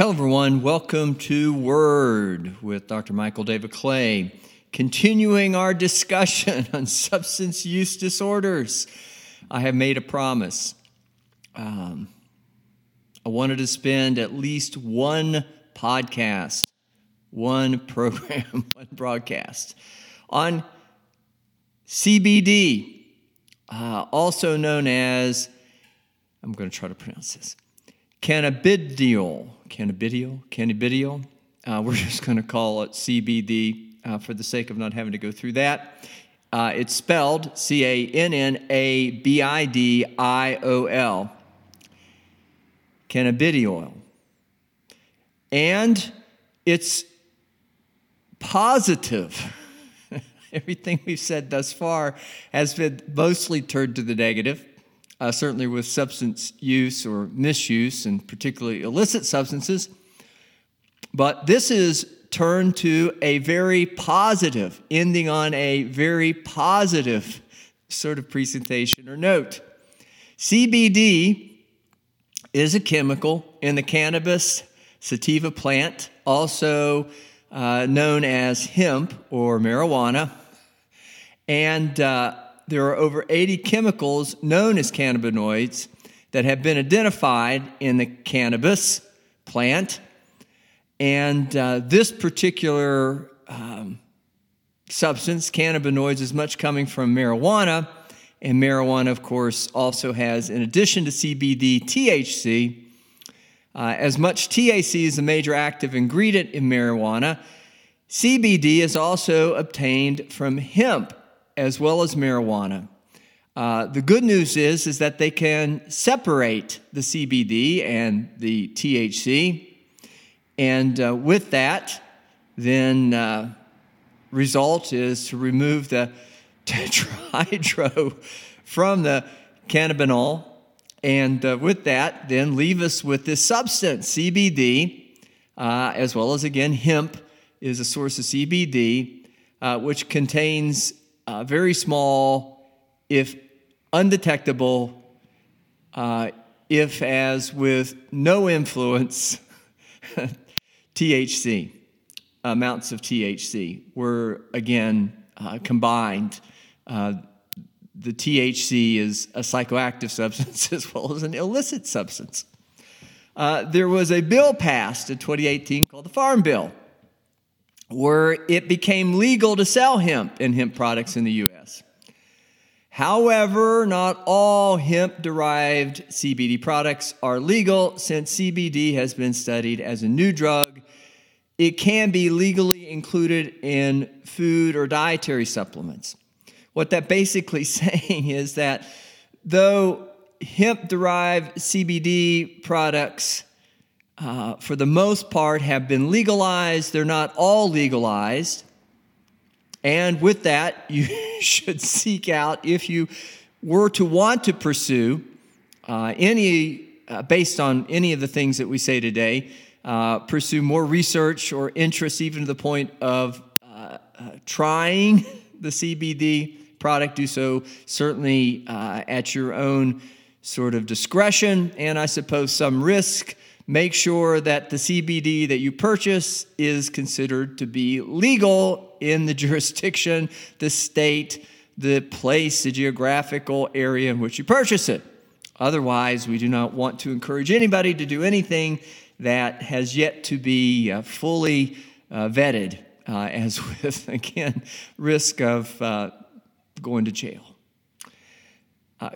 Hello, everyone. Welcome to Word with Dr. Michael David Clay, continuing our discussion on substance use disorders. I have made a promise. Um, I wanted to spend at least one podcast, one program, one broadcast on CBD, uh, also known as, I'm going to try to pronounce this, cannabidiol, cannabidiol, cannabidiol. Uh, we're just going to call it CBD uh, for the sake of not having to go through that. Uh, it's spelled C A N N A B I D I O L, cannabidiol. And it's positive. Everything we've said thus far has been mostly turned to the negative uh, certainly with substance use or misuse, and particularly illicit substances. But this is turned to a very positive, ending on a very positive sort of presentation or note. CBD is a chemical in the cannabis sativa plant, also uh, known as hemp or marijuana. And uh, there are over 80 chemicals known as cannabinoids that have been identified in the cannabis plant. And uh, this particular um, substance, cannabinoids, is much coming from marijuana. And marijuana, of course, also has, in addition to CBD, THC. Uh, as much THC is a major active ingredient in marijuana, CBD is also obtained from hemp as well as marijuana. Uh, the good news is, is that they can separate the CBD and the THC. And uh, with that, then uh, result is to remove the tetrahydro from the cannabinol. And uh, with that, then leave us with this substance, CBD, uh, as well as again, hemp is a source of CBD, uh, which contains uh, very small, if undetectable, uh, if as with no influence, THC, amounts of THC were again uh, combined. Uh, the THC is a psychoactive substance as well as an illicit substance. Uh, there was a bill passed in 2018 called the Farm Bill where it became legal to sell hemp and hemp products in the U.S. However, not all hemp derived CBD products are legal since CBD has been studied as a new drug. It can be legally included in food or dietary supplements. What that basically saying is that though hemp derived CBD products uh, for the most part, have been legalized. They're not all legalized. And with that, you should seek out, if you were to want to pursue uh, any, uh, based on any of the things that we say today, uh, pursue more research or interest, even to the point of uh, uh, trying the CBD product, do so certainly at your own sort of discretion and I suppose some risk make sure that the CBD that you purchase is considered to be legal in the jurisdiction, the state, the place, the geographical area in which you purchase it. Otherwise, we do not want to encourage anybody to do anything that has yet to be uh, fully uh, vetted, uh, as with, again, risk of uh, going to jail. Uh,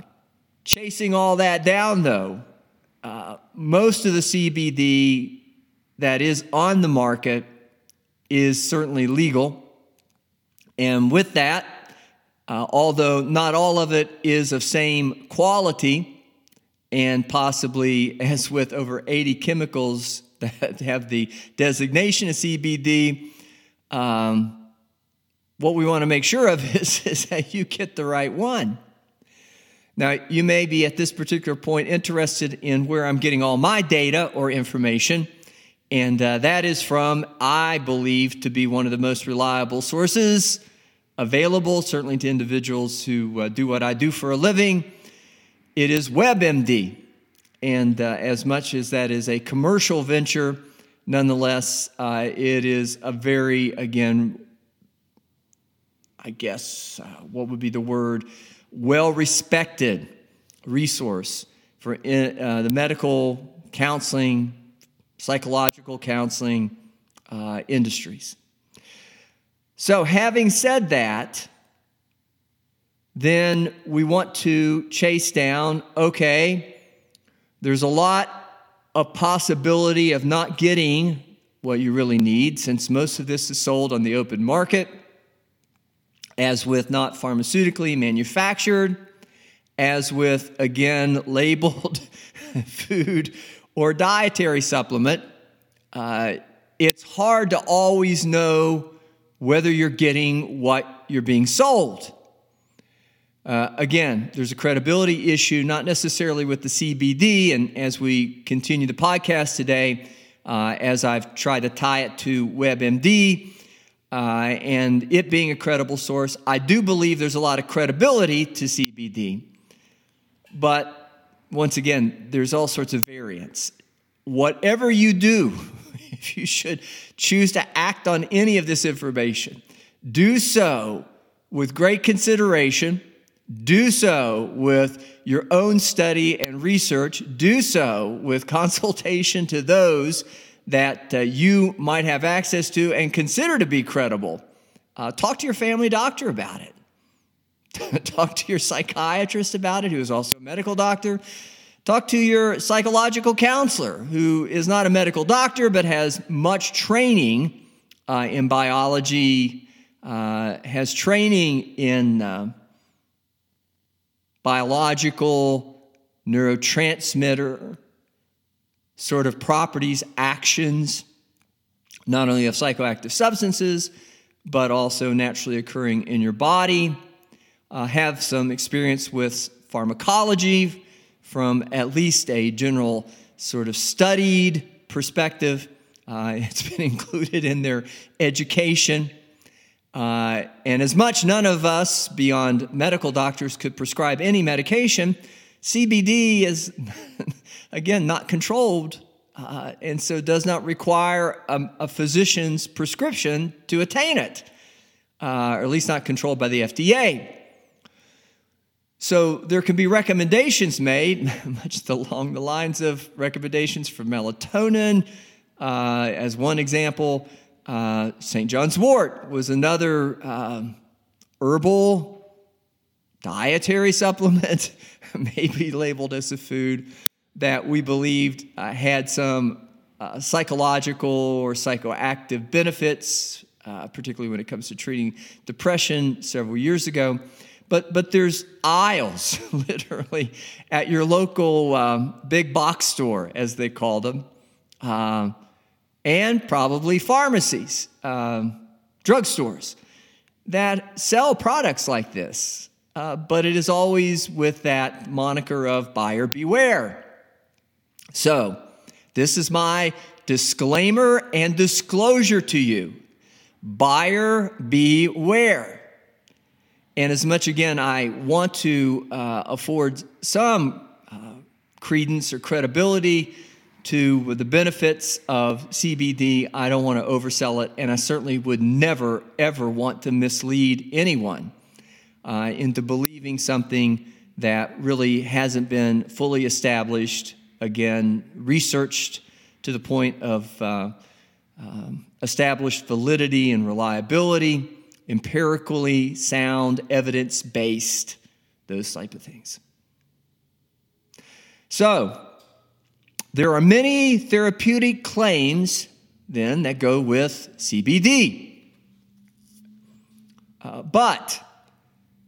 chasing all that down, though, uh, most of the CBD that is on the market is certainly legal. And with that, uh, although not all of it is of same quality, and possibly as with over 80 chemicals that have the designation of CBD, um, what we want to make sure of is, is that you get the right one. Now, you may be at this particular point interested in where I'm getting all my data or information, and uh, that is from, I believe, to be one of the most reliable sources available, certainly to individuals who uh, do what I do for a living. It is WebMD. And uh, as much as that is a commercial venture, Nonetheless, uh, it is a very, again, I guess, uh, what would be the word? Well respected resource for uh, the medical counseling, psychological counseling uh, industries. So, having said that, then we want to chase down okay, there's a lot of possibility of not getting what you really need since most of this is sold on the open market as with not pharmaceutically manufactured, as with, again, labeled food or dietary supplement, uh, it's hard to always know whether you're getting what you're being sold. Uh, again, there's a credibility issue, not necessarily with the CBD. And as we continue the podcast today, uh, as I've tried to tie it to WebMD, uh, and it being a credible source, I do believe there's a lot of credibility to CBD. But once again, there's all sorts of variants. Whatever you do, if you should choose to act on any of this information, do so with great consideration. Do so with your own study and research. Do so with consultation to those that uh, you might have access to and consider to be credible. Uh, talk to your family doctor about it. talk to your psychiatrist about it, who is also a medical doctor. Talk to your psychological counselor, who is not a medical doctor but has much training uh, in biology, uh, has training in uh, biological neurotransmitter sort of properties, actions, not only of psychoactive substances, but also naturally occurring in your body. Uh, have some experience with pharmacology from at least a general sort of studied perspective. Uh, it's been included in their education. Uh, and as much none of us, beyond medical doctors, could prescribe any medication, CBD is again, not controlled, uh, and so does not require a, a, physician's prescription to attain it, uh, or at least not controlled by the FDA. So there can be recommendations made, much along the lines of recommendations for melatonin. Uh, as one example, uh, St. John's wort was another um, herbal dietary supplement, maybe labeled as a food that we believed uh, had some uh, psychological or psychoactive benefits, uh, particularly when it comes to treating depression several years ago. But, but there's aisles, literally, at your local um, big box store, as they call them, uh, and probably pharmacies, um, drugstores that sell products like this. Uh, but it is always with that moniker of buyer beware. So, this is my disclaimer and disclosure to you. Buyer beware. And as much again, I want to uh, afford some uh, credence or credibility to the benefits of CBD, I don't want to oversell it, and I certainly would never, ever want to mislead anyone uh, into believing something that really hasn't been fully established again, researched to the point of uh, um, established validity and reliability, empirically sound, evidence based, those type of things. So, there are many therapeutic claims then that go with CBD. Uh, but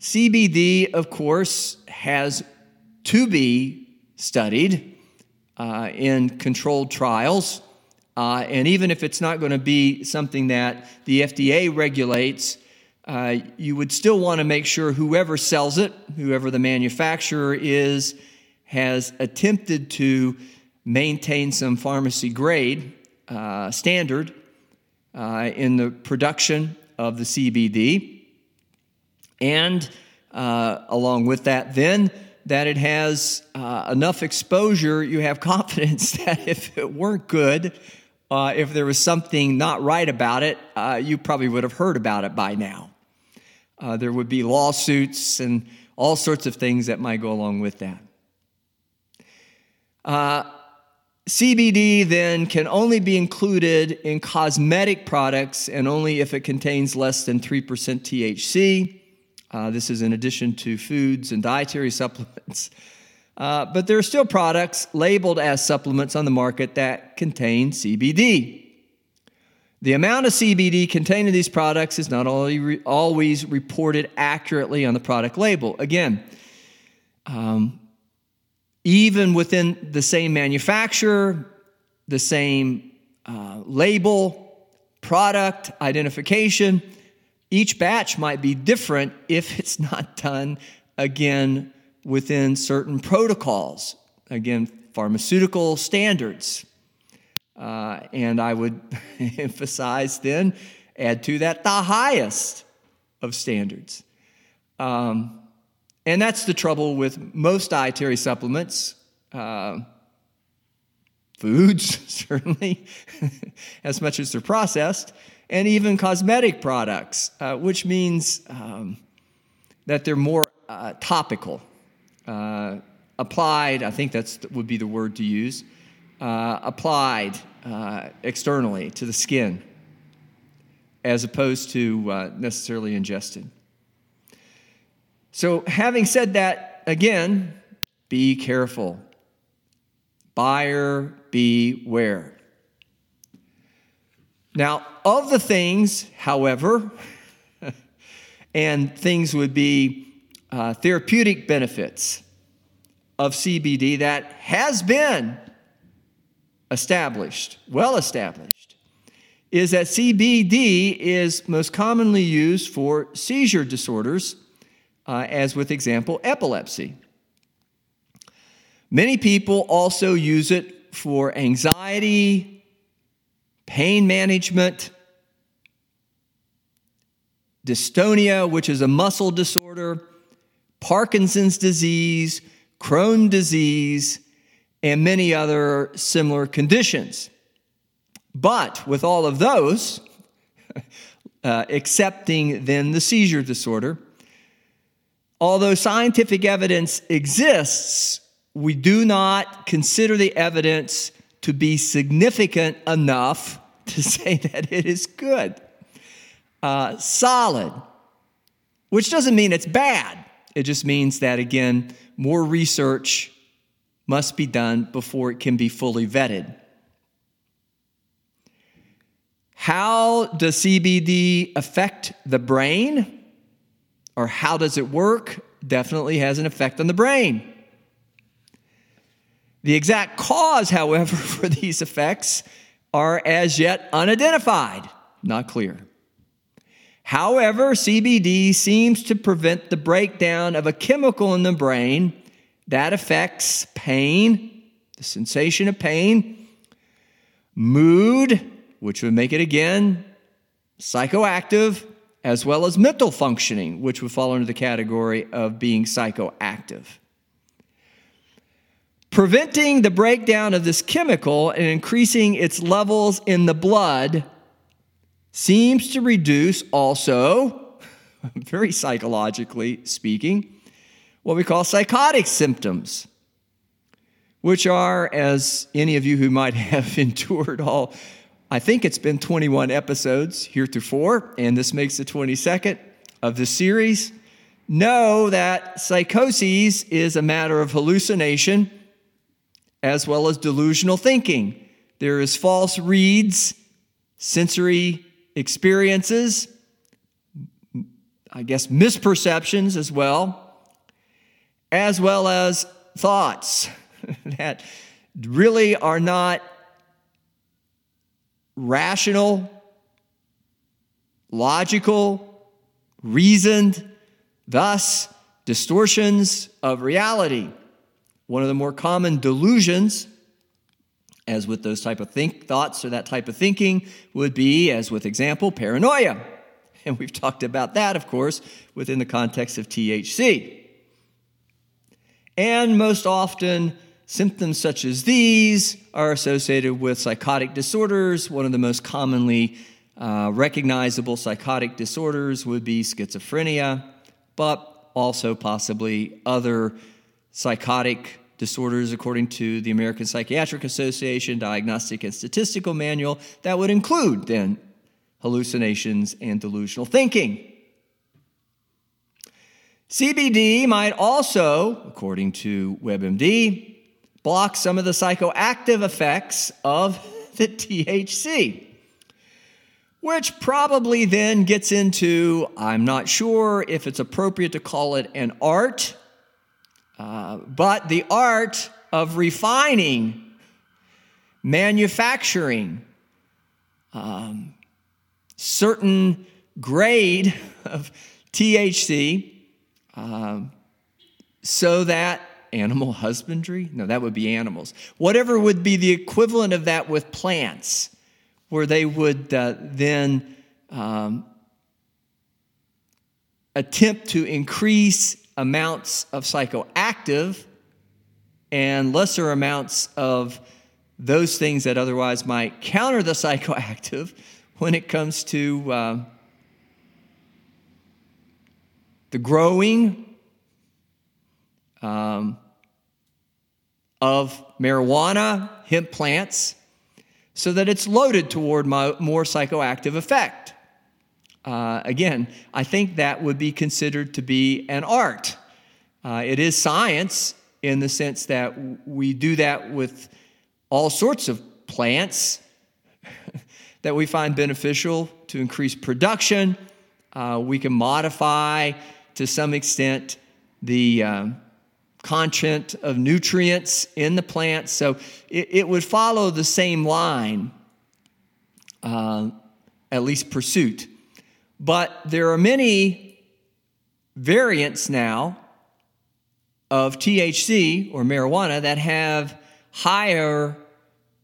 CBD, of course, has to be studied uh, in controlled trials. Uh, and even if it's not going to be something that the FDA regulates, uh, you would still want to make sure whoever sells it, whoever the manufacturer is, has attempted to maintain some pharmacy grade uh, standard uh, in the production of the CBD. And uh, along with that, then that it has uh, enough exposure, you have confidence that if it weren't good, uh, if there was something not right about it, uh, you probably would have heard about it by now. Uh, there would be lawsuits and all sorts of things that might go along with that. Uh, CBD then can only be included in cosmetic products and only if it contains less than 3% THC. Uh, this is in addition to foods and dietary supplements. Uh, but there are still products labeled as supplements on the market that contain CBD. The amount of CBD contained in these products is not always reported accurately on the product label. Again, um, even within the same manufacturer, the same uh, label, product, identification, each batch might be different if it's not done again within certain protocols, again, pharmaceutical standards. Uh, and I would emphasize then, add to that the highest of standards. Um, and that's the trouble with most dietary supplements. Uh, foods, certainly, as much as they're processed, and even cosmetic products, uh, which means um, that they're more uh, topical, uh, applied, I think that would be the word to use, uh, applied uh, externally to the skin, as opposed to necessarily ingested. So, having said that, again, be careful. Buyer beware. Now, of the things, however, and things would be uh, therapeutic benefits of CBD that has been established, well established, is that CBD is most commonly used for seizure disorders uh, as with example, epilepsy. Many people also use it for anxiety, pain management, dystonia, which is a muscle disorder, Parkinson's disease, Crohn disease, and many other similar conditions. But with all of those, uh, excepting then the seizure disorder, Although scientific evidence exists, we do not consider the evidence to be significant enough to say that it is good. Uh, solid, which doesn't mean it's bad. It just means that, again, more research must be done before it can be fully vetted. How does CBD affect the brain? or how does it work definitely has an effect on the brain. The exact cause, however, for these effects are as yet unidentified, not clear. However, CBD seems to prevent the breakdown of a chemical in the brain that affects pain, the sensation of pain, mood, which would make it again psychoactive, as well as mental functioning, which would fall under the category of being psychoactive. Preventing the breakdown of this chemical and increasing its levels in the blood seems to reduce also, very psychologically speaking, what we call psychotic symptoms, which are, as any of you who might have endured all I think it's been 21 episodes heretofore, and this makes the 22nd of the series. Know that psychosis is a matter of hallucination as well as delusional thinking. There is false reads, sensory experiences, I guess misperceptions as well, as well as thoughts that really are not rational, logical, reasoned, thus distortions of reality. One of the more common delusions, as with those type of think thoughts or that type of thinking, would be, as with example, paranoia. And we've talked about that, of course, within the context of THC. And most often, symptoms such as these are associated with psychotic disorders. One of the most commonly uh, recognizable psychotic disorders would be schizophrenia, but also possibly other psychotic disorders according to the American Psychiatric Association Diagnostic and Statistical Manual that would include then hallucinations and delusional thinking. CBD might also, according to WebMD, block some of the psychoactive effects of the THC which probably then gets into I'm not sure if it's appropriate to call it an art, uh, but the art of refining, manufacturing, um, certain grade of THC um, so that animal husbandry, no, that would be animals, whatever would be the equivalent of that with plants where they would uh, then um, attempt to increase amounts of psychoactive and lesser amounts of those things that otherwise might counter the psychoactive when it comes to uh, the growing um, of marijuana, hemp plants, so that it's loaded toward more psychoactive effect. Uh, again, I think that would be considered to be an art. Uh, it is science in the sense that we do that with all sorts of plants that we find beneficial to increase production. Uh, we can modify to some extent the um, content of nutrients in the plants. So it, it would follow the same line, uh, at least pursuit. But there are many variants now of THC or marijuana that have higher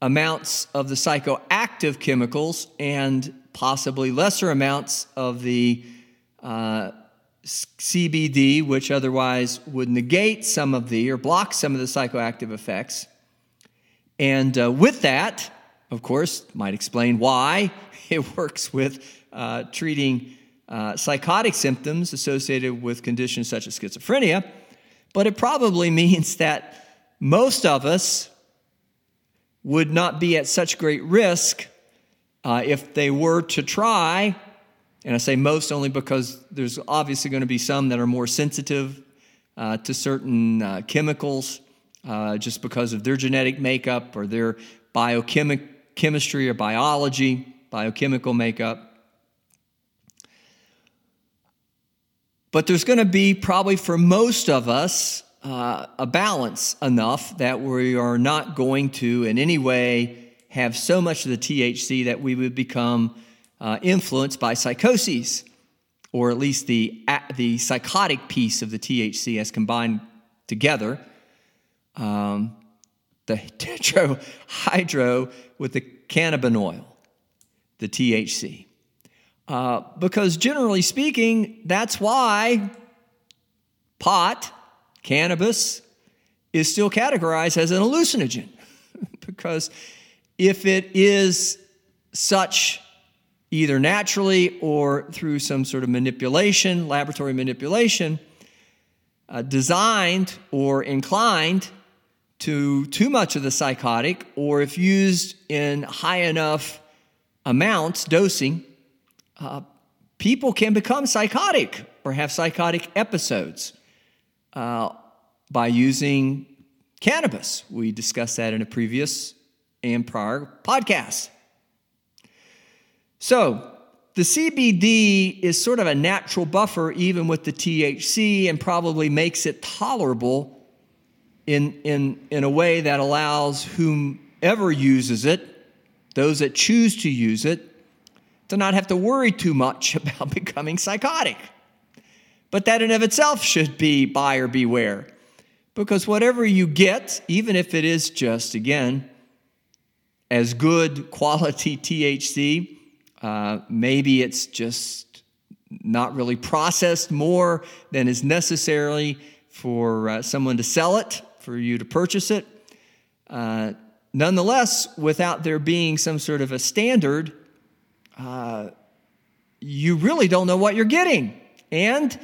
amounts of the psychoactive chemicals and possibly lesser amounts of the uh, CBD, which otherwise would negate some of the or block some of the psychoactive effects. And uh, with that, of course, might explain why it works with uh, treating uh, psychotic symptoms associated with conditions such as schizophrenia. But it probably means that most of us would not be at such great risk uh, if they were to try and I say most only because there's obviously going to be some that are more sensitive uh, to certain uh, chemicals uh, just because of their genetic makeup or their biochemistry or biology, biochemical makeup. But there's going to be probably for most of us uh, a balance enough that we are not going to in any way have so much of the THC that we would become uh, influenced by psychoses, or at least the, the psychotic piece of the THC as combined together. Um, the tetrahydro with the cannabinoid, the THC. Uh, because generally speaking, that's why pot, cannabis, is still categorized as an hallucinogen. because if it is such either naturally or through some sort of manipulation, laboratory manipulation, uh, designed or inclined to too much of the psychotic, or if used in high enough amounts, dosing, uh, people can become psychotic or have psychotic episodes uh, by using cannabis. We discussed that in a previous and prior podcast. So, the CBD is sort of a natural buffer, even with the THC, and probably makes it tolerable in, in, in a way that allows whomever uses it, those that choose to use it, to not have to worry too much about becoming psychotic. But that in of itself should be buyer beware. Because whatever you get, even if it is just, again, as good quality THC, uh, maybe it's just not really processed more than is necessary for uh, someone to sell it, for you to purchase it. Uh, nonetheless, without there being some sort of a standard, uh, you really don't know what you're getting. And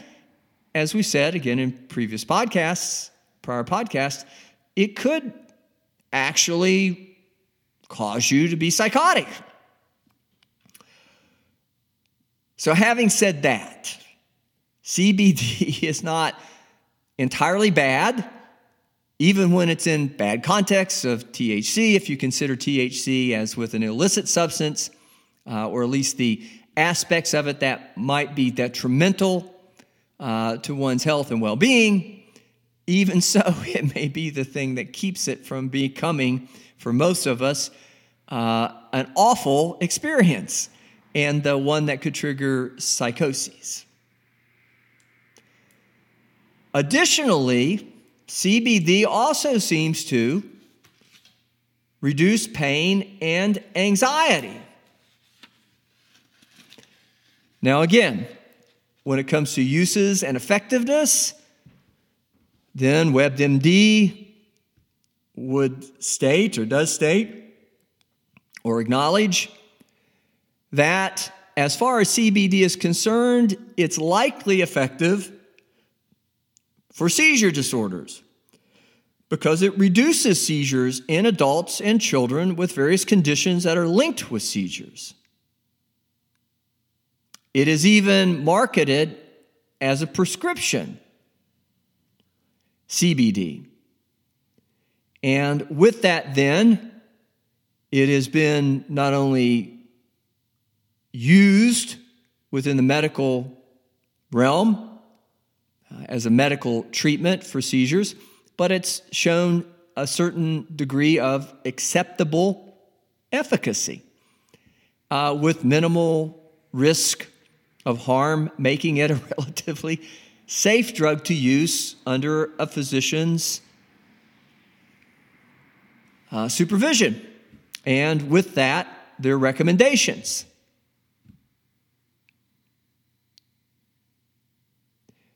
as we said again in previous podcasts, prior podcasts, it could actually cause you to be psychotic. So, having said that, CBD is not entirely bad, even when it's in bad contexts of THC, if you consider THC as with an illicit substance, uh, or at least the aspects of it that might be detrimental uh, to one's health and well being. Even so, it may be the thing that keeps it from becoming, for most of us, uh, an awful experience and the one that could trigger psychoses. Additionally, CBD also seems to reduce pain and anxiety. Now, again, when it comes to uses and effectiveness, then WebMD would state or does state or acknowledge that as far as CBD is concerned, it's likely effective for seizure disorders because it reduces seizures in adults and children with various conditions that are linked with seizures. It is even marketed as a prescription, CBD. And with that, then, it has been not only used within the medical realm uh, as a medical treatment for seizures, but it's shown a certain degree of acceptable efficacy uh, with minimal risk of harm, making it a relatively safe drug to use under a physician's uh, supervision. And with that, their recommendations.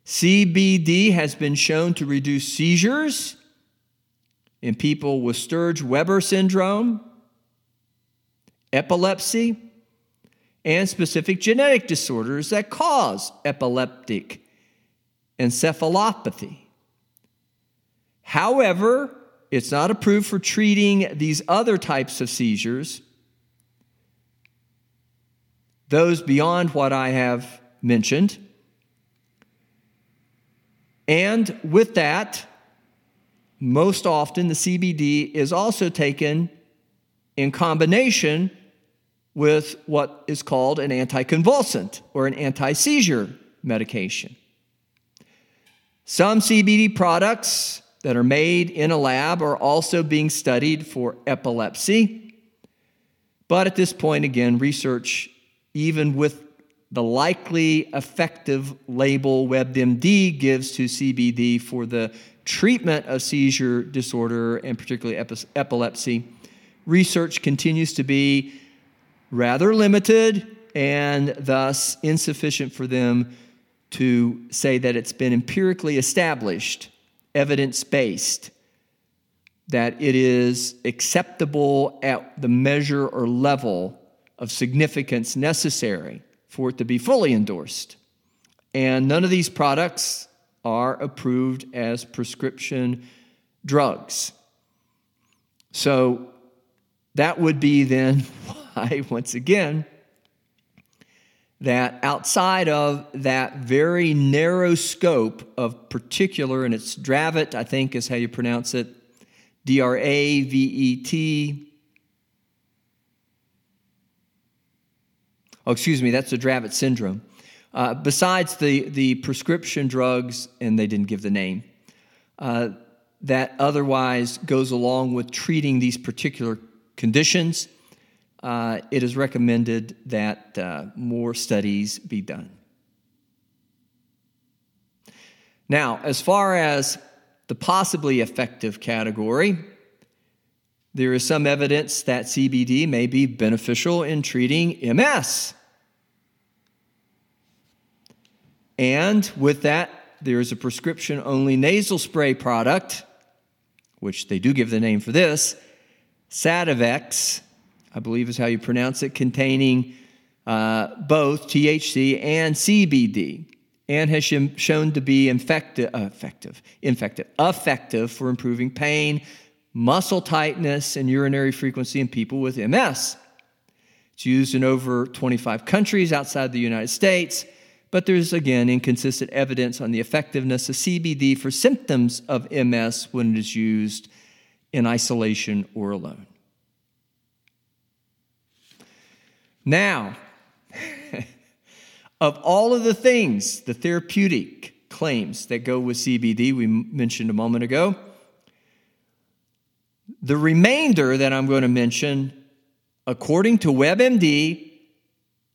CBD has been shown to reduce seizures in people with Sturge Weber syndrome, epilepsy, and specific genetic disorders that cause epileptic encephalopathy. However, it's not approved for treating these other types of seizures, those beyond what I have mentioned. And with that, most often the CBD is also taken in combination with what is called an anticonvulsant or an anti seizure medication. Some CBD products that are made in a lab are also being studied for epilepsy. But at this point, again, research, even with the likely effective label WebMD gives to CBD for the treatment of seizure disorder and particularly epilepsy, research continues to be rather limited and thus insufficient for them to say that it's been empirically established, evidence based, that it is acceptable at the measure or level of significance necessary for it to be fully endorsed. And none of these products are approved as prescription drugs. So that would be then why, once again, that outside of that very narrow scope of particular, and it's Dravet, I think is how you pronounce it, D R A V E T. Oh, excuse me, that's the Dravet syndrome. Uh, besides the, the prescription drugs, and they didn't give the name, uh, that otherwise goes along with treating these particular conditions, uh, it is recommended that uh, more studies be done. Now, as far as the possibly effective category, there is some evidence that CBD may be beneficial in treating MS. And with that, there is a prescription only nasal spray product, which they do give the name for this, Sativex, I believe is how you pronounce it, containing uh, both THC and CBD, and has shown to be effective, uh, effective, effective, effective for improving pain, muscle tightness, and urinary frequency in people with MS. It's used in over 25 countries outside the United States, but there's again inconsistent evidence on the effectiveness of CBD for symptoms of MS when it is used in isolation or alone. Now, of all of the things, the therapeutic claims that go with CBD, we mentioned a moment ago, the remainder that I'm going to mention, according to WebMD,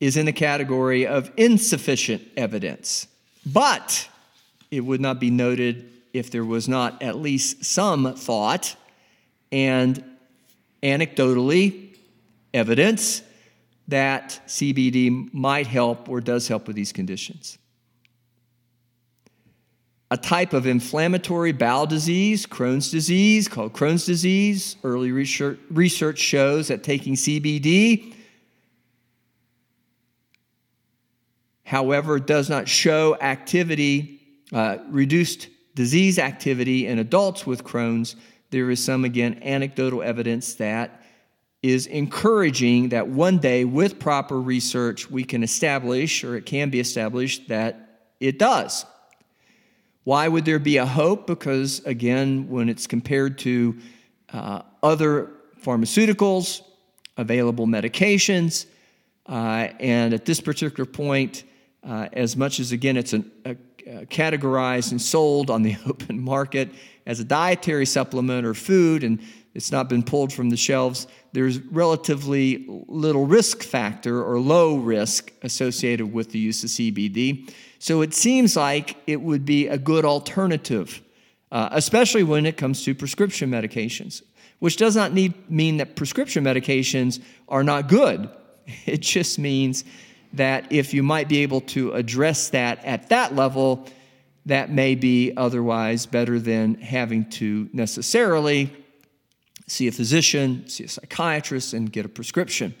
is in the category of insufficient evidence. But it would not be noted if there was not at least some thought and anecdotally evidence that CBD might help or does help with these conditions. A type of inflammatory bowel disease, Crohn's disease, called Crohn's disease. Early research, shows that taking CBD, however, does not show activity, uh, reduced disease activity in adults with Crohn's. There is some, again, anecdotal evidence that is encouraging that one day, with proper research, we can establish, or it can be established, that it does. Why would there be a hope? Because, again, when it's compared to uh, other pharmaceuticals, available medications, uh, and at this particular point, uh, as much as, again, it's an, a, a categorized and sold on the open market as a dietary supplement or food, and it's not been pulled from the shelves, there's relatively little risk factor or low risk associated with the use of CBD. So it seems like it would be a good alternative, uh, especially when it comes to prescription medications, which does not need, mean that prescription medications are not good. It just means that if you might be able to address that at that level, that may be otherwise better than having to necessarily see a physician, see a psychiatrist, and get a prescription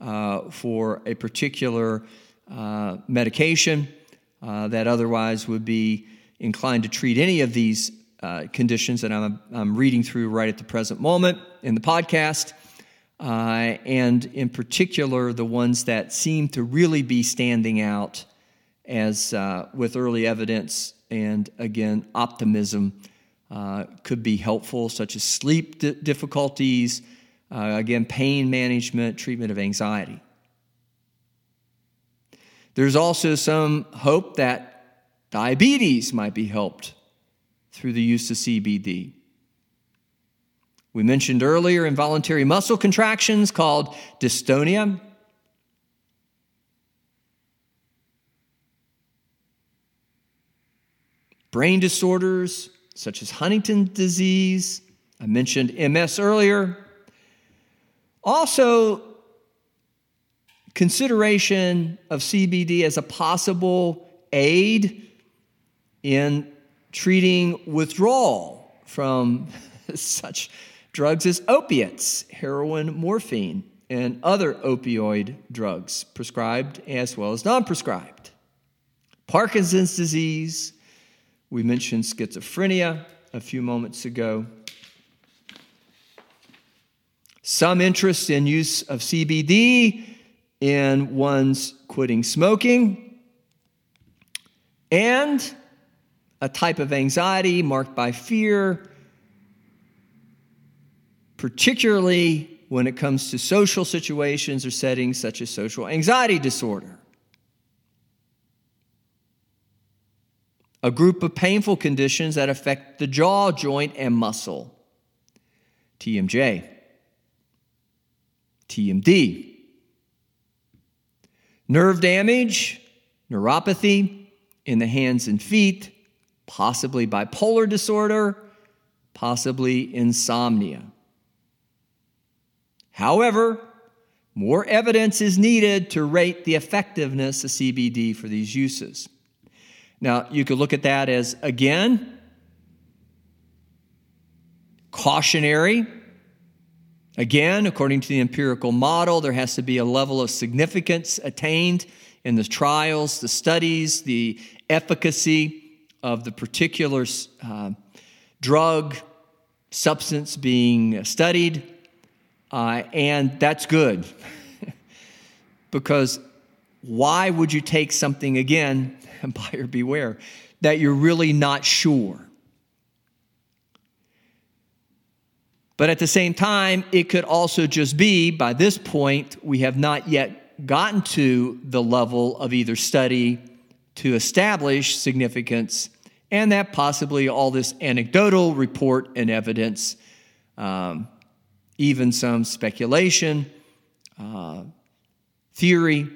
uh, for a particular uh, medication uh, that otherwise would be inclined to treat any of these uh, conditions that I'm, I'm, reading through right at the present moment in the podcast. Uh, and in particular, the ones that seem to really be standing out as uh, with early evidence and again optimism uh, could be helpful, such as sleep difficulties, uh, again, pain management, treatment of anxiety. There's also some hope that diabetes might be helped through the use of CBD. We mentioned earlier involuntary muscle contractions called dystonia. Brain disorders, such as Huntington's disease. I mentioned MS earlier. Also, consideration of CBD as a possible aid in treating withdrawal from such drugs as opiates, heroin, morphine, and other opioid drugs, prescribed as well as non prescribed. Parkinson's disease, we mentioned schizophrenia a few moments ago. Some interest in use of CBD in one's quitting smoking, and a type of anxiety marked by fear, particularly when it comes to social situations or settings such as social anxiety disorder. a group of painful conditions that affect the jaw, joint, and muscle. TMJ. TMD. Nerve damage, neuropathy in the hands and feet, possibly bipolar disorder, possibly insomnia. However, more evidence is needed to rate the effectiveness of CBD for these uses. Now, you could look at that as, again, cautionary. Again, according to the empirical model, there has to be a level of significance attained in the trials, the studies, the efficacy of the particular uh, drug, substance being studied. Uh, and that's good. because why would you take something again, buyer beware, that you're really not sure? But at the same time, it could also just be by this point, we have not yet gotten to the level of either study to establish significance, and that possibly all this anecdotal report and evidence, um, even some speculation, uh, theory,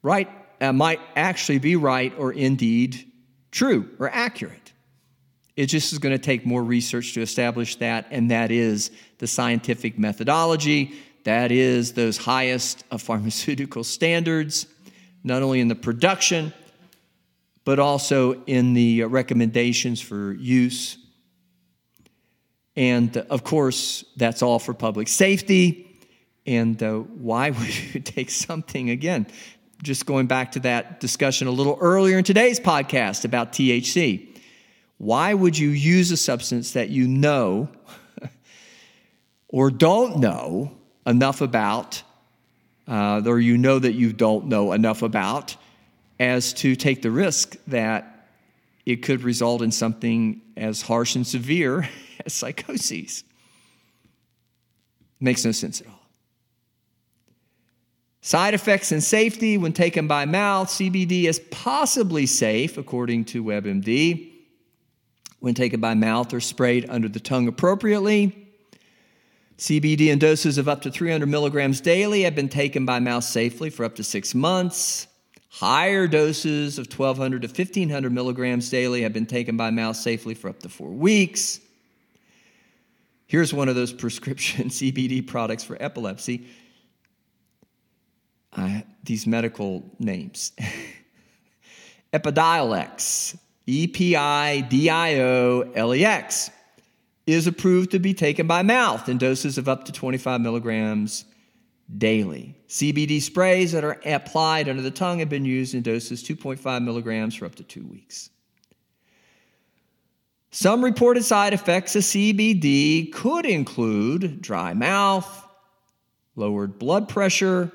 right, uh, might actually be right or indeed true or accurate. It just is going to take more research to establish that, and that is the scientific methodology. That is those highest of pharmaceutical standards, not only in the production, but also in the recommendations for use. And of course, that's all for public safety. And uh, why would you take something, again, just going back to that discussion a little earlier in today's podcast about THC? Why would you use a substance that you know or don't know enough about, uh, or you know that you don't know enough about, as to take the risk that it could result in something as harsh and severe as psychoses? Makes no sense at all. Side effects and safety when taken by mouth, CBD is possibly safe, according to WebMD when taken by mouth or sprayed under the tongue appropriately. CBD in doses of up to 300 milligrams daily have been taken by mouth safely for up to six months. Higher doses of 1200 to 1500 milligrams daily have been taken by mouth safely for up to four weeks. Here's one of those prescription CBD products for epilepsy. Uh, these medical names Epidiolex, E P I D I O L E X, is approved to be taken by mouth in doses of up to 25 milligrams daily. CBD sprays that are applied under the tongue have been used in doses 2.5 milligrams for up to two weeks. Some reported side effects of CBD could include dry mouth, lowered blood pressure,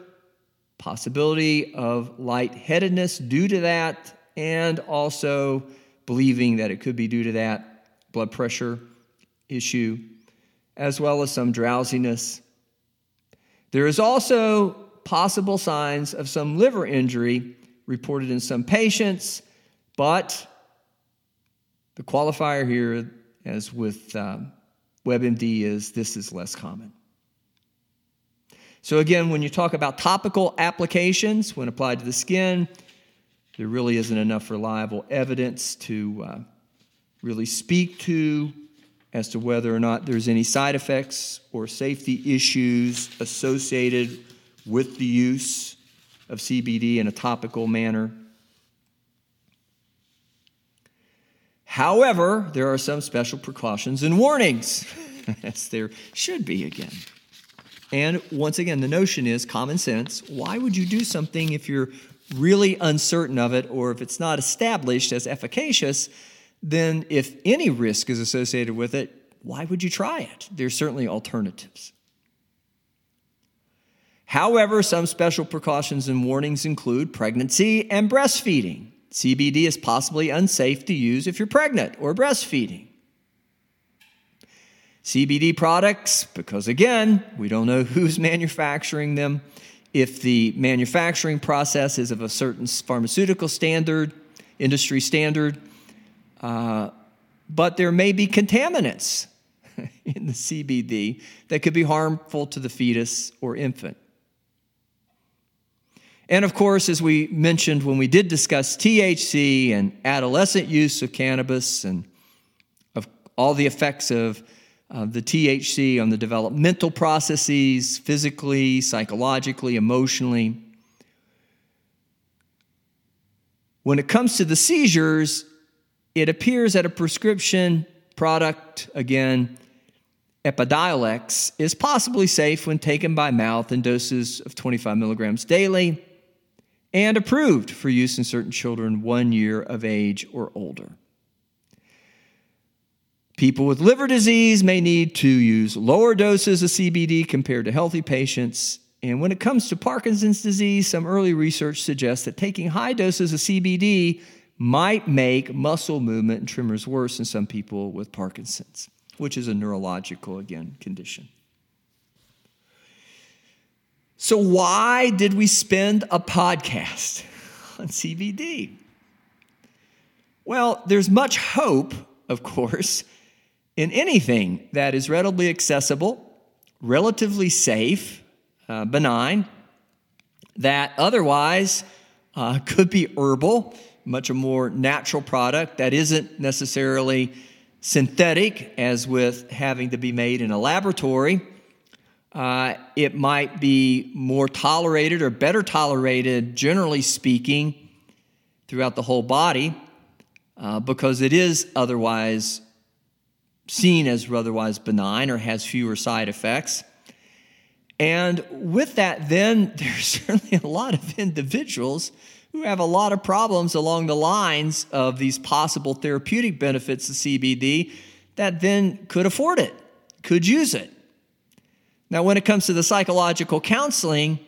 possibility of lightheadedness due to that, and also believing that it could be due to that blood pressure issue, as well as some drowsiness. There is also possible signs of some liver injury reported in some patients, but the qualifier here, as with um, WebMD, is this is less common. So, again, when you talk about topical applications when applied to the skin, there really isn't enough reliable evidence to uh, really speak to as to whether or not there's any side effects or safety issues associated with the use of CBD in a topical manner. However, there are some special precautions and warnings, as there should be again. And once again, the notion is common sense. Why would you do something if you're really uncertain of it or if it's not established as efficacious, then if any risk is associated with it, why would you try it? There's certainly alternatives. However, some special precautions and warnings include pregnancy and breastfeeding. CBD is possibly unsafe to use if you're pregnant or breastfeeding. CBD products, because again, we don't know who's manufacturing them, if the manufacturing process is of a certain pharmaceutical standard, industry standard, uh, but there may be contaminants in the CBD that could be harmful to the fetus or infant. And of course, as we mentioned when we did discuss THC and adolescent use of cannabis and of all the effects of uh, the THC on the developmental processes, physically, psychologically, emotionally. When it comes to the seizures, it appears that a prescription product, again, Epidiolex is possibly safe when taken by mouth in doses of 25 milligrams daily and approved for use in certain children one year of age or older. People with liver disease may need to use lower doses of CBD compared to healthy patients. And when it comes to Parkinson's disease, some early research suggests that taking high doses of CBD might make muscle movement and tremors worse in some people with Parkinson's, which is a neurological, again, condition. So, why did we spend a podcast on CBD? Well, there's much hope, of course, in anything that is readily accessible, relatively safe, uh, benign, that otherwise uh, could be herbal much a more natural product that isn't necessarily synthetic, as with having to be made in a laboratory. Uh, it might be more tolerated or better tolerated, generally speaking, throughout the whole body, uh, because it is otherwise seen as otherwise benign or has fewer side effects. And with that, then there's certainly a lot of individuals who have a lot of problems along the lines of these possible therapeutic benefits of CBD that then could afford it, could use it. Now, when it comes to the psychological counseling,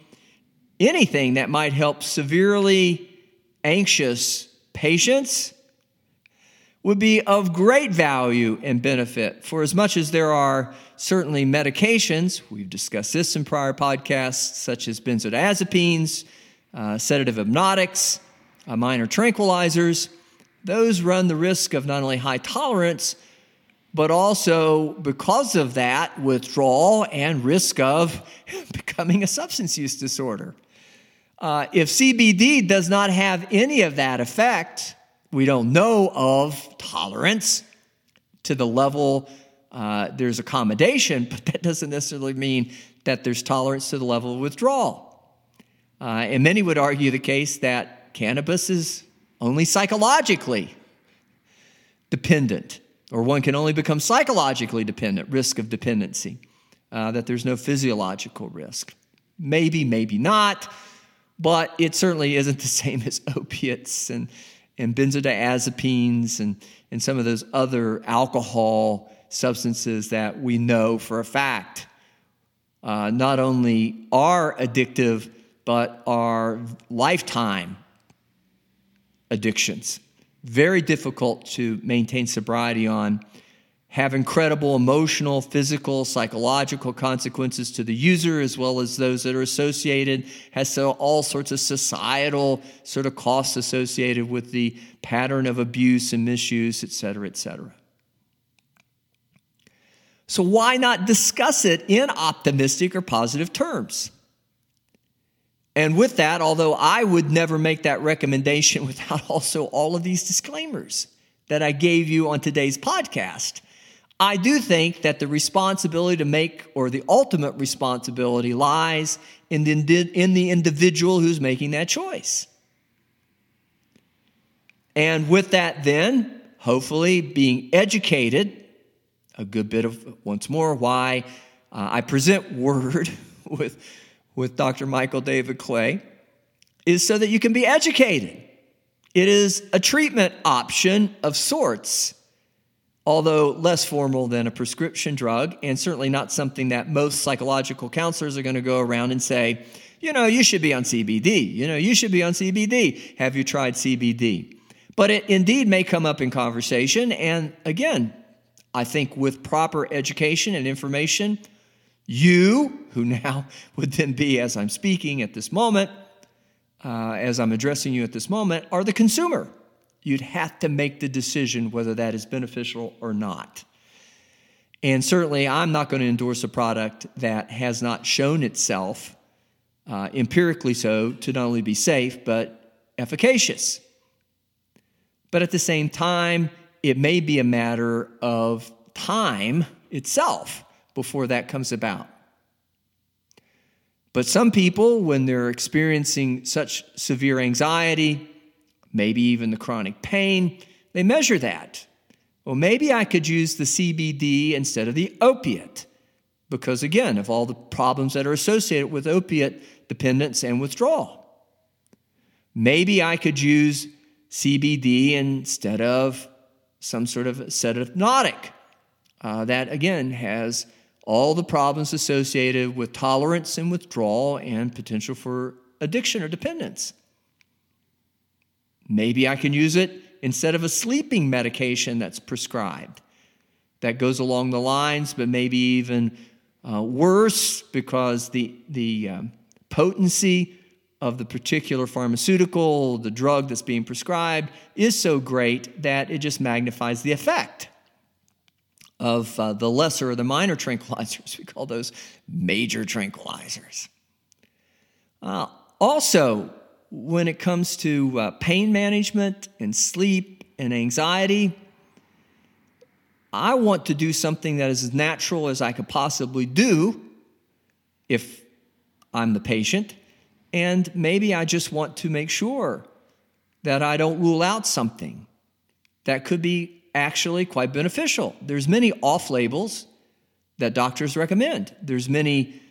anything that might help severely anxious patients would be of great value and benefit. For as much as there are certainly medications, we've discussed this in prior podcasts, such as benzodiazepines, uh, sedative hypnotics, uh, minor tranquilizers, those run the risk of not only high tolerance, but also because of that, withdrawal and risk of becoming a substance use disorder. Uh, if CBD does not have any of that effect, we don't know of tolerance to the level uh, there's accommodation, but that doesn't necessarily mean that there's tolerance to the level of withdrawal. Uh, and many would argue the case that cannabis is only psychologically dependent, or one can only become psychologically dependent, risk of dependency, uh, that there's no physiological risk. Maybe, maybe not, but it certainly isn't the same as opiates and, and benzodiazepines and, and some of those other alcohol substances that we know for a fact uh, not only are addictive but are lifetime addictions. Very difficult to maintain sobriety on, have incredible emotional, physical, psychological consequences to the user as well as those that are associated, has all sorts of societal sort of costs associated with the pattern of abuse and misuse, et cetera, et cetera. So, why not discuss it in optimistic or positive terms? And with that, although I would never make that recommendation without also all of these disclaimers that I gave you on today's podcast, I do think that the responsibility to make, or the ultimate responsibility, lies in the, in the individual who's making that choice. And with that, then, hopefully being educated, a good bit of, once more, why uh, I present Word with with Dr. Michael David Clay is so that you can be educated. It is a treatment option of sorts, although less formal than a prescription drug, and certainly not something that most psychological counselors are going to go around and say, you know, you should be on CBD. You know, you should be on CBD. Have you tried CBD? But it indeed may come up in conversation. And again, I think with proper education and information, you, who now would then be, as I'm speaking at this moment, uh, as I'm addressing you at this moment, are the consumer. You'd have to make the decision whether that is beneficial or not. And certainly, I'm not going to endorse a product that has not shown itself, uh, empirically so, to not only be safe, but efficacious. But at the same time, it may be a matter of time itself before that comes about. But some people, when they're experiencing such severe anxiety, maybe even the chronic pain, they measure that. Well, maybe I could use the CBD instead of the opiate because, again, of all the problems that are associated with opiate dependence and withdrawal. Maybe I could use CBD instead of some sort of sedative uh, that, again, has all the problems associated with tolerance and withdrawal and potential for addiction or dependence. Maybe I can use it instead of a sleeping medication that's prescribed that goes along the lines, but maybe even uh, worse because the, the um, potency of the particular pharmaceutical, the drug that's being prescribed, is so great that it just magnifies the effect of uh, the lesser or the minor tranquilizers. We call those major tranquilizers. Uh, also, when it comes to uh, pain management and sleep and anxiety, I want to do something that is as natural as I could possibly do if I'm the patient. And maybe I just want to make sure that I don't rule out something that could be actually quite beneficial. There's many off labels that doctors recommend. There's many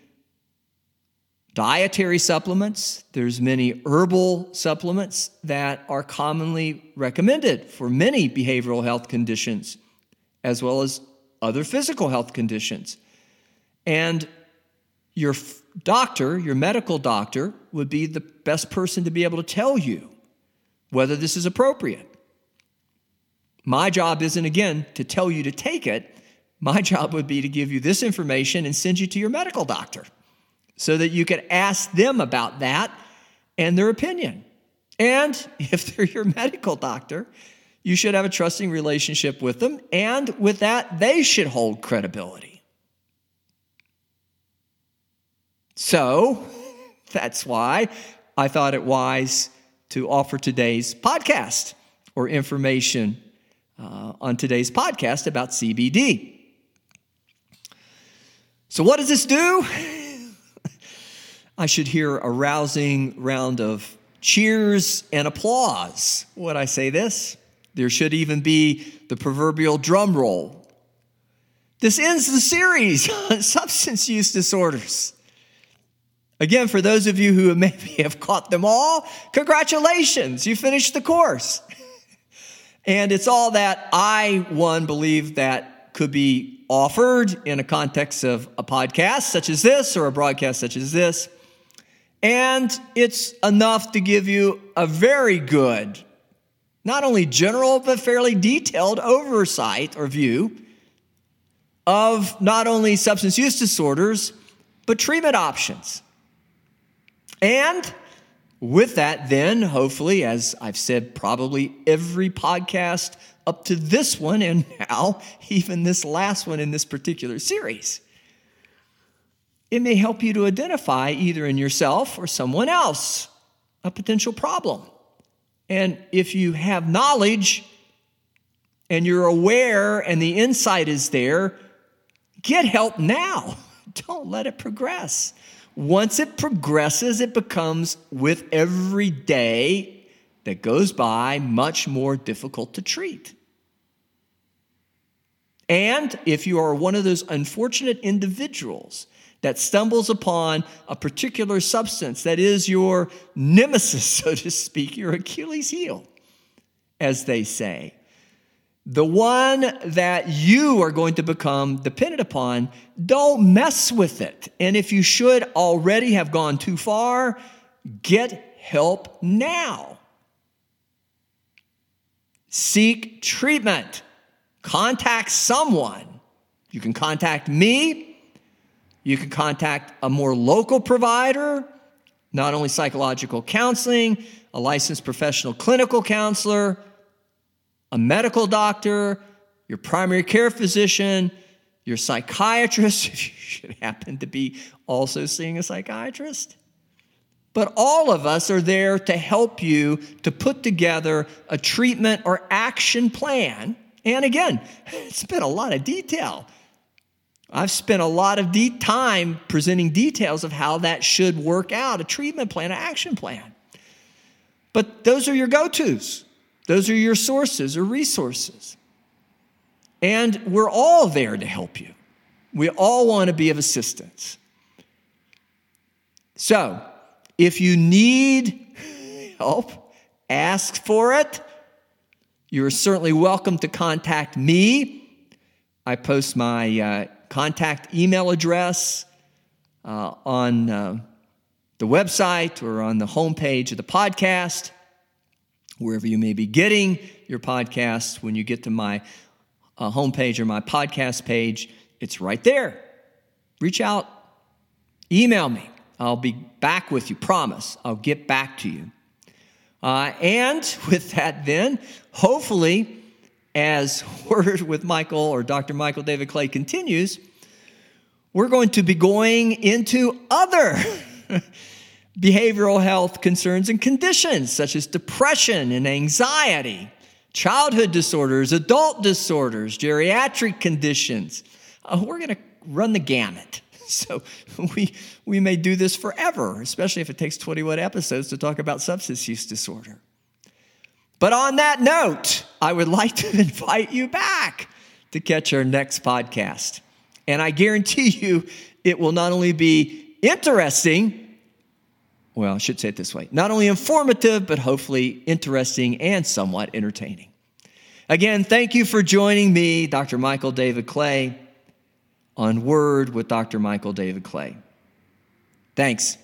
dietary supplements, there's many herbal supplements that are commonly recommended for many behavioral health conditions as well as other physical health conditions. And your doctor, your medical doctor, would be the best person to be able to tell you whether this is appropriate. My job isn't, again, to tell you to take it. My job would be to give you this information and send you to your medical doctor so that you could ask them about that and their opinion. And if they're your medical doctor, you should have a trusting relationship with them. And with that, they should hold credibility. So that's why I thought it wise to offer today's podcast or information uh, on today's podcast about CBD. So, what does this do? I should hear a rousing round of cheers and applause Would I say this. There should even be the proverbial drum roll. This ends the series on substance use disorders. Again, for those of you who maybe have caught them all, congratulations, you finished the course. and it's all that I, one, believe that could be offered in a context of a podcast such as this or a broadcast such as this. And it's enough to give you a very good, not only general, but fairly detailed oversight or view of not only substance use disorders, but treatment options. And with that, then, hopefully, as I've said, probably every podcast up to this one, and now even this last one in this particular series, it may help you to identify either in yourself or someone else a potential problem. And if you have knowledge and you're aware and the insight is there, get help now. Don't let it progress. Once it progresses, it becomes, with every day that goes by, much more difficult to treat. And if you are one of those unfortunate individuals that stumbles upon a particular substance that is your nemesis, so to speak, your Achilles heel, as they say, the one that you are going to become dependent upon, don't mess with it. And if you should already have gone too far, get help now. Seek treatment. Contact someone. You can contact me. You can contact a more local provider, not only psychological counseling, a licensed professional clinical counselor a medical doctor, your primary care physician, your psychiatrist, if you should happen to be also seeing a psychiatrist. But all of us are there to help you to put together a treatment or action plan. And again, it's been a lot of detail. I've spent a lot of de- time presenting details of how that should work out a treatment plan, an action plan. But those are your go tos. Those are your sources or resources. And we're all there to help you. We all want to be of assistance. So, if you need help, ask for it. You're certainly welcome to contact me. I post my uh, contact email address uh, on uh, the website or on the homepage of the podcast, wherever you may be getting your podcasts. When you get to my uh, homepage or my podcast page, it's right there. Reach out, email me. I'll be back with you, promise. I'll get back to you. Uh, and with that, then, hopefully, as Word with Michael or Dr. Michael David Clay continues, we're going to be going into other behavioral health concerns and conditions, such as depression and anxiety, childhood disorders, adult disorders, geriatric conditions. Uh, we're going to run the gamut. So we, we may do this forever, especially if it takes 21 episodes to talk about substance use disorder. But on that note, I would like to invite you back to catch our next podcast. And I guarantee you, it will not only be interesting, well, I should say it this way not only informative, but hopefully interesting and somewhat entertaining. Again, thank you for joining me, Dr. Michael David Clay, on Word with Dr. Michael David Clay. Thanks.